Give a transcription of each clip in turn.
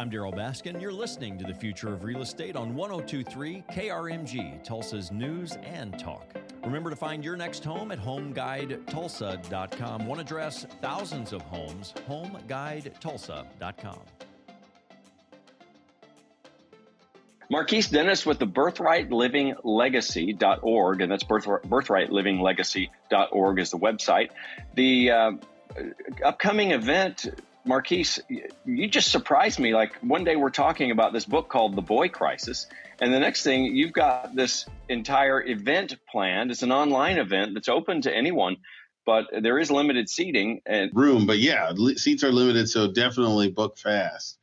I'm Darryl Baskin. You're listening to the Future of Real Estate on 1023 KRMG, Tulsa's news and talk. Remember to find your next home at homeguidetulsa.com. One address, thousands of homes, homeguidetulsa.com. Marquise Dennis with the Birthright Living Legacy.org, and that's Birthright Living Legacy.org is the website. The uh, upcoming event, Marquise, you just surprised me. Like one day we're talking about this book called The Boy Crisis, and the next thing you've got this entire event planned. It's an online event that's open to anyone but there is limited seating and room. But yeah, seats are limited, so definitely book fast.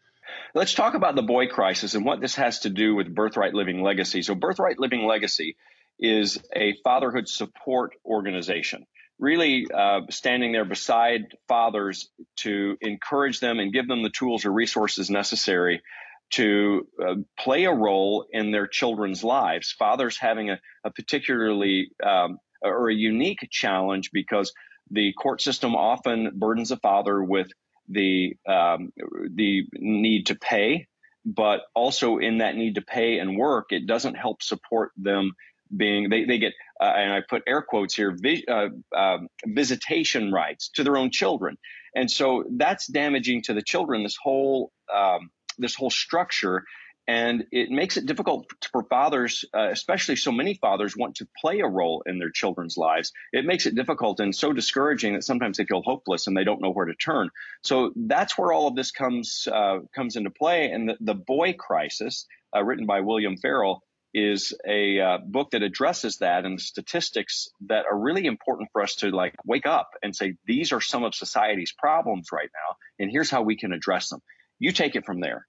Let's talk about the boy crisis and what this has to do with Birthright Living Legacy. So, Birthright Living Legacy is a fatherhood support organization, really uh, standing there beside fathers to encourage them and give them the tools or resources necessary to uh, play a role in their children's lives. Fathers having a, a particularly um, or a unique challenge because the court system often burdens a father with the um, the need to pay, but also in that need to pay and work, it doesn't help support them being they, they get uh, and I put air quotes here vi- uh, uh, visitation rights to their own children, and so that's damaging to the children. This whole um, this whole structure and it makes it difficult for fathers, uh, especially so many fathers want to play a role in their children's lives. It makes it difficult and so discouraging that sometimes they feel hopeless and they don't know where to turn. So that's where all of this comes uh, comes into play. And the, the Boy Crisis, uh, written by William Farrell, is a uh, book that addresses that and statistics that are really important for us to like wake up and say these are some of society's problems right now, and here's how we can address them. You take it from there.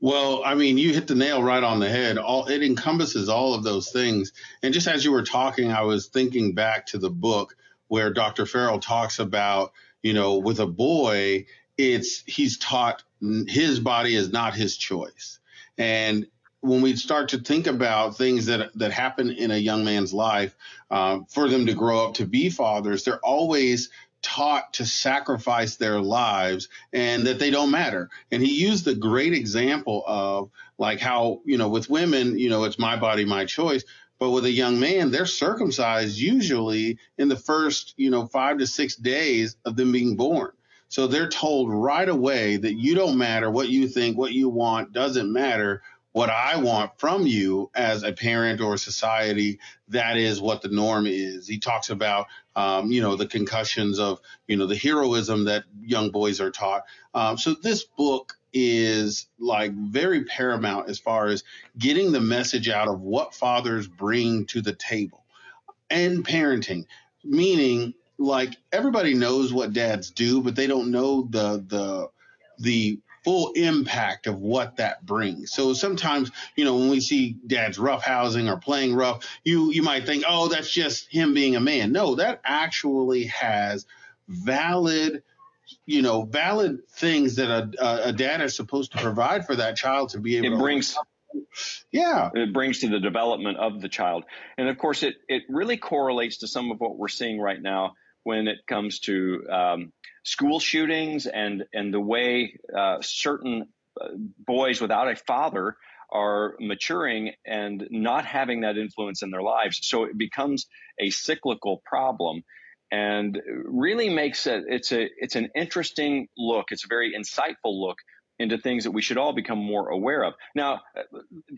Well, I mean, you hit the nail right on the head. All it encompasses all of those things. And just as you were talking, I was thinking back to the book where Dr. Farrell talks about, you know, with a boy, it's he's taught his body is not his choice. And when we start to think about things that that happen in a young man's life, uh, for them to grow up to be fathers, they're always taught to sacrifice their lives and that they don't matter. And he used the great example of like how, you know, with women, you know, it's my body, my choice. But with a young man, they're circumcised usually in the first, you know, five to six days of them being born. So they're told right away that you don't matter what you think, what you want doesn't matter what I want from you as a parent or society, that is what the norm is. He talks about, um, you know, the concussions of, you know, the heroism that young boys are taught. Um, so this book is like very paramount as far as getting the message out of what fathers bring to the table and parenting, meaning like everybody knows what dads do, but they don't know the the the full impact of what that brings. So sometimes, you know, when we see dads roughhousing or playing rough, you you might think, oh, that's just him being a man. No, that actually has valid you know valid things that a, a dad is supposed to provide for that child to be able it to brings yeah it brings to the development of the child and of course it it really correlates to some of what we're seeing right now when it comes to um, school shootings and and the way uh, certain uh, boys without a father are maturing and not having that influence in their lives. So it becomes a cyclical problem and really makes it it's a it's an interesting look. It's a very insightful look into things that we should all become more aware of. Now,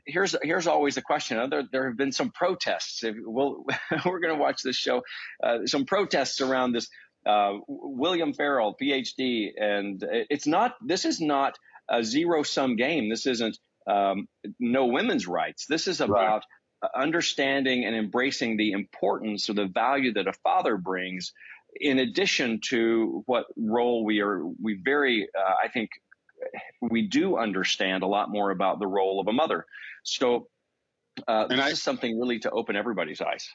here's here's always the question. There, there have been some protests. We'll, we're going to watch this show. Uh, some protests around this uh, William Farrell, PhD, and it's not. This is not a zero sum game. This isn't um, no women's rights. This is about right. understanding and embracing the importance or the value that a father brings, in addition to what role we are. We very, uh, I think, we do understand a lot more about the role of a mother. So. Uh, this I, is something really to open everybody's eyes.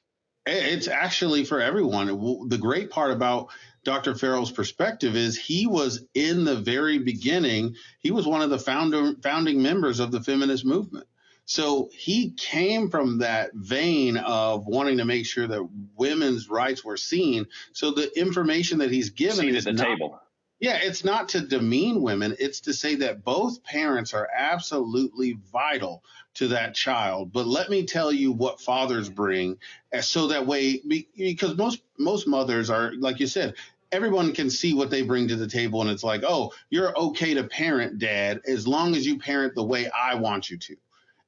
It's actually for everyone. The great part about Dr. Farrell's perspective is he was in the very beginning, he was one of the founder, founding members of the feminist movement. So he came from that vein of wanting to make sure that women's rights were seen. So the information that he's given seen is at the not, table. Yeah, it's not to demean women. It's to say that both parents are absolutely vital to that child. But let me tell you what fathers bring, eh, so that way, because most most mothers are like you said, everyone can see what they bring to the table, and it's like, oh, you're okay to parent, dad, as long as you parent the way I want you to.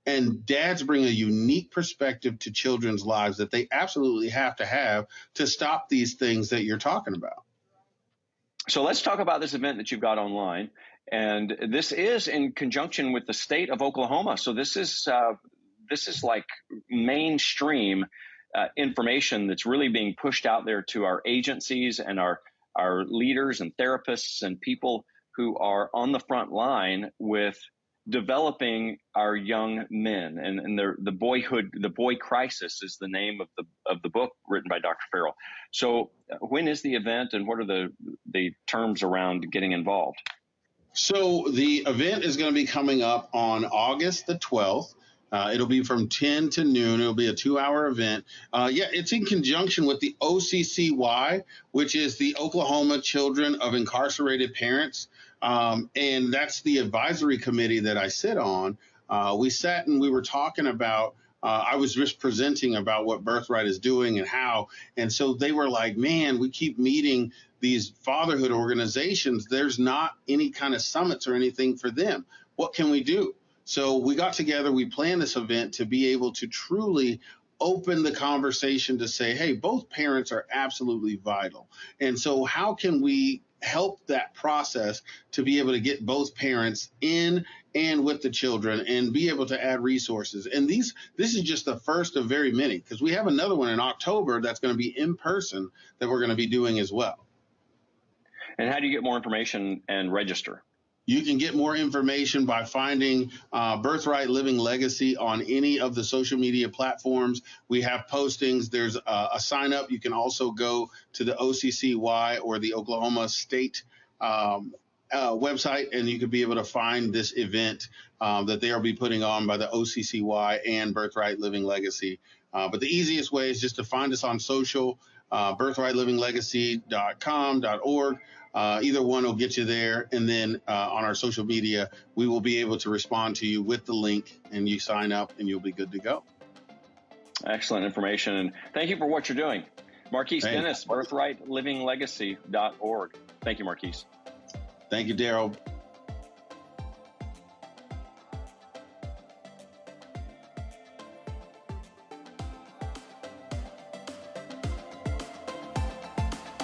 And dads bring a unique perspective to children's lives that they absolutely have to have to stop these things that you're talking about. So let's talk about this event that you've got online. And this is in conjunction with the state of Oklahoma. So this is uh, this is like mainstream uh, information that's really being pushed out there to our agencies and our our leaders and therapists and people who are on the front line with developing our young men. And, and the, the boyhood the boy crisis is the name of the of the book written by dr farrell. So uh, when is the event and what are the the terms around getting involved? So the event is going to be coming up on august the 12th uh, it'll be from 10 to noon. It'll be a two hour event. Uh, yeah, it's in conjunction with the OCCY, which is the Oklahoma Children of Incarcerated Parents. Um, and that's the advisory committee that I sit on. Uh, we sat and we were talking about. Uh, I was just presenting about what Birthright is doing and how. And so they were like, man, we keep meeting these fatherhood organizations. There's not any kind of summits or anything for them. What can we do? So we got together, we planned this event to be able to truly open the conversation to say, hey, both parents are absolutely vital. And so, how can we help that process to be able to get both parents in and with the children and be able to add resources? And these this is just the first of very many because we have another one in october that's going to be in person that we're going to be doing as well. And how do you get more information and register you can get more information by finding uh, Birthright Living Legacy on any of the social media platforms. We have postings. There's a, a sign up. You can also go to the OCCY or the Oklahoma State um, uh, website, and you could be able to find this event um, that they will be putting on by the OCCY and Birthright Living Legacy. Uh, but the easiest way is just to find us on social, uh, birthrightlivinglegacy.com.org. Uh, either one will get you there. And then uh, on our social media, we will be able to respond to you with the link and you sign up and you'll be good to go. Excellent information. And thank you for what you're doing. Marquise Thanks. Dennis, birthrightlivinglegacy.org. Thank you, Marquise. Thank you, Darryl.